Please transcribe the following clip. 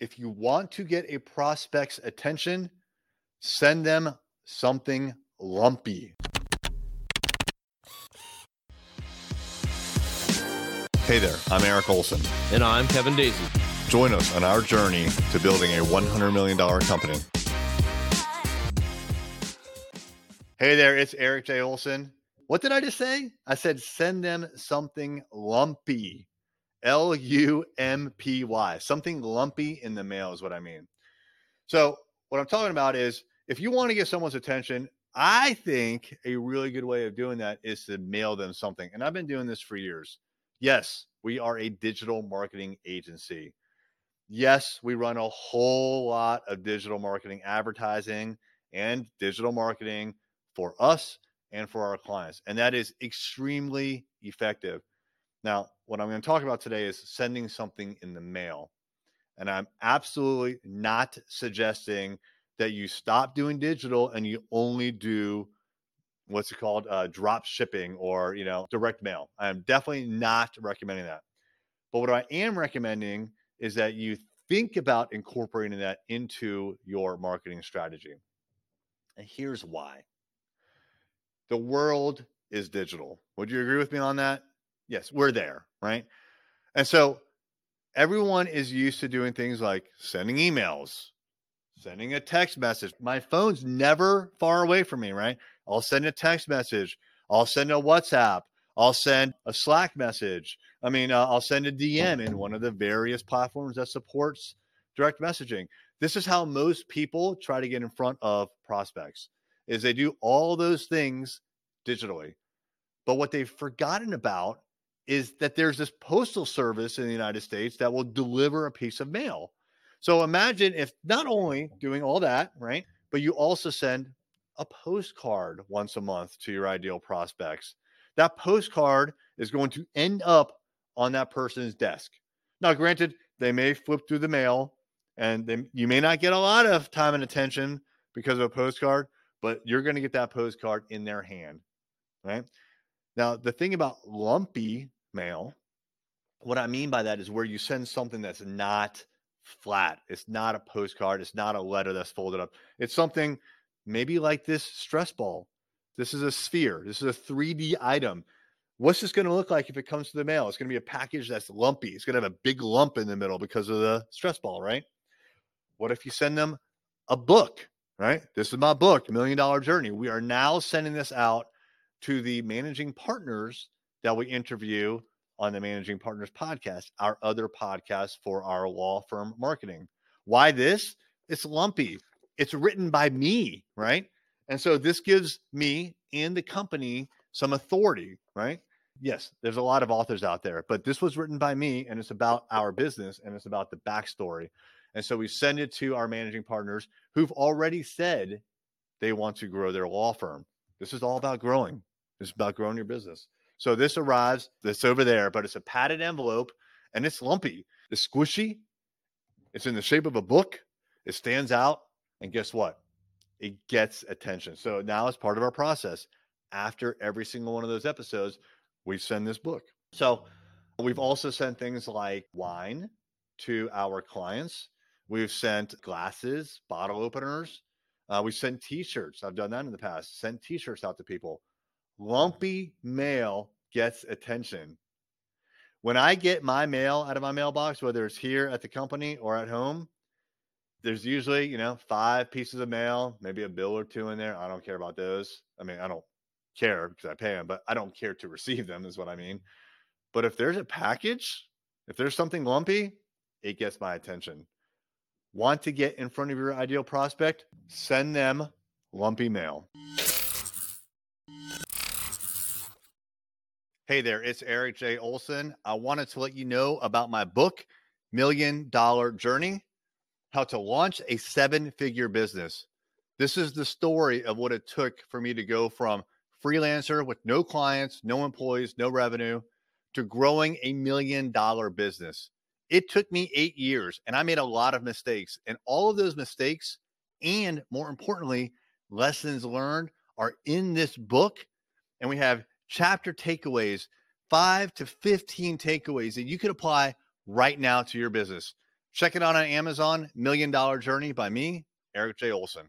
if you want to get a prospect's attention, send them something lumpy. Hey there, I'm Eric Olson. And I'm Kevin Daisey. Join us on our journey to building a $100 million company. Hey there, it's Eric J. Olson. What did I just say? I said send them something lumpy. L U M P Y. Something lumpy in the mail is what I mean. So, what I'm talking about is if you want to get someone's attention, I think a really good way of doing that is to mail them something. And I've been doing this for years. Yes, we are a digital marketing agency. Yes, we run a whole lot of digital marketing advertising and digital marketing for us and for our clients. And that is extremely effective. Now, what I'm going to talk about today is sending something in the mail. And I'm absolutely not suggesting that you stop doing digital and you only do what's it called uh, drop shipping or you know direct mail. I'm definitely not recommending that. But what i am recommending is that you think about incorporating that into your marketing strategy. And here's why. The world is digital. Would you agree with me on that yes we're there right and so everyone is used to doing things like sending emails sending a text message. My phone's never far away from me, right? I'll send a text message. I'll send a WhatsApp. I'll send a Slack message. I mean, uh, I'll send a DM in one of the various platforms that supports direct messaging. This is how most people try to get in front of prospects is they do all those things digitally. But what they've forgotten about is that there's this postal service in the United States that will deliver a piece of mail. So imagine if not only doing all that, right, but you also send a postcard once a month to your ideal prospects. That postcard is going to end up on that person's desk. Now, granted, they may flip through the mail and they, you may not get a lot of time and attention because of a postcard, but you're going to get that postcard in their hand, right? Now, the thing about lumpy mail, what I mean by that is where you send something that's not flat. It's not a postcard. It's not a letter that's folded up. It's something maybe like this stress ball. This is a sphere. This is a 3D item. What's this going to look like if it comes to the mail? It's going to be a package that's lumpy. It's going to have a big lump in the middle because of the stress ball, right? What if you send them a book, right? This is my book, Million Dollar Journey. We are now sending this out to the managing partners that we interview on the Managing Partners podcast, our other podcast for our law firm marketing. Why this? It's lumpy. It's written by me, right? And so this gives me and the company some authority, right? Yes, there's a lot of authors out there, but this was written by me and it's about our business and it's about the backstory. And so we send it to our managing partners who've already said they want to grow their law firm. This is all about growing. This is about growing your business. So this arrives, this over there, but it's a padded envelope and it's lumpy. It's squishy. It's in the shape of a book. It stands out. And guess what? It gets attention. So now, as part of our process, after every single one of those episodes, we send this book. So we've also sent things like wine to our clients. We've sent glasses, bottle openers. Uh, we sent t-shirts. I've done that in the past. Sent t-shirts out to people lumpy mail gets attention. When I get my mail out of my mailbox, whether it's here at the company or at home, there's usually, you know, five pieces of mail, maybe a bill or two in there. I don't care about those. I mean, I don't care because I pay them, but I don't care to receive them, is what I mean. But if there's a package, if there's something lumpy, it gets my attention. Want to get in front of your ideal prospect? Send them lumpy mail. Hey there, it's Eric J. Olson. I wanted to let you know about my book, Million Dollar Journey How to Launch a Seven Figure Business. This is the story of what it took for me to go from freelancer with no clients, no employees, no revenue to growing a million dollar business. It took me eight years and I made a lot of mistakes. And all of those mistakes, and more importantly, lessons learned, are in this book. And we have chapter takeaways, five to 15 takeaways that you can apply right now to your business. Check it out on Amazon. Million Dollar Journey by me, Eric J. Olson.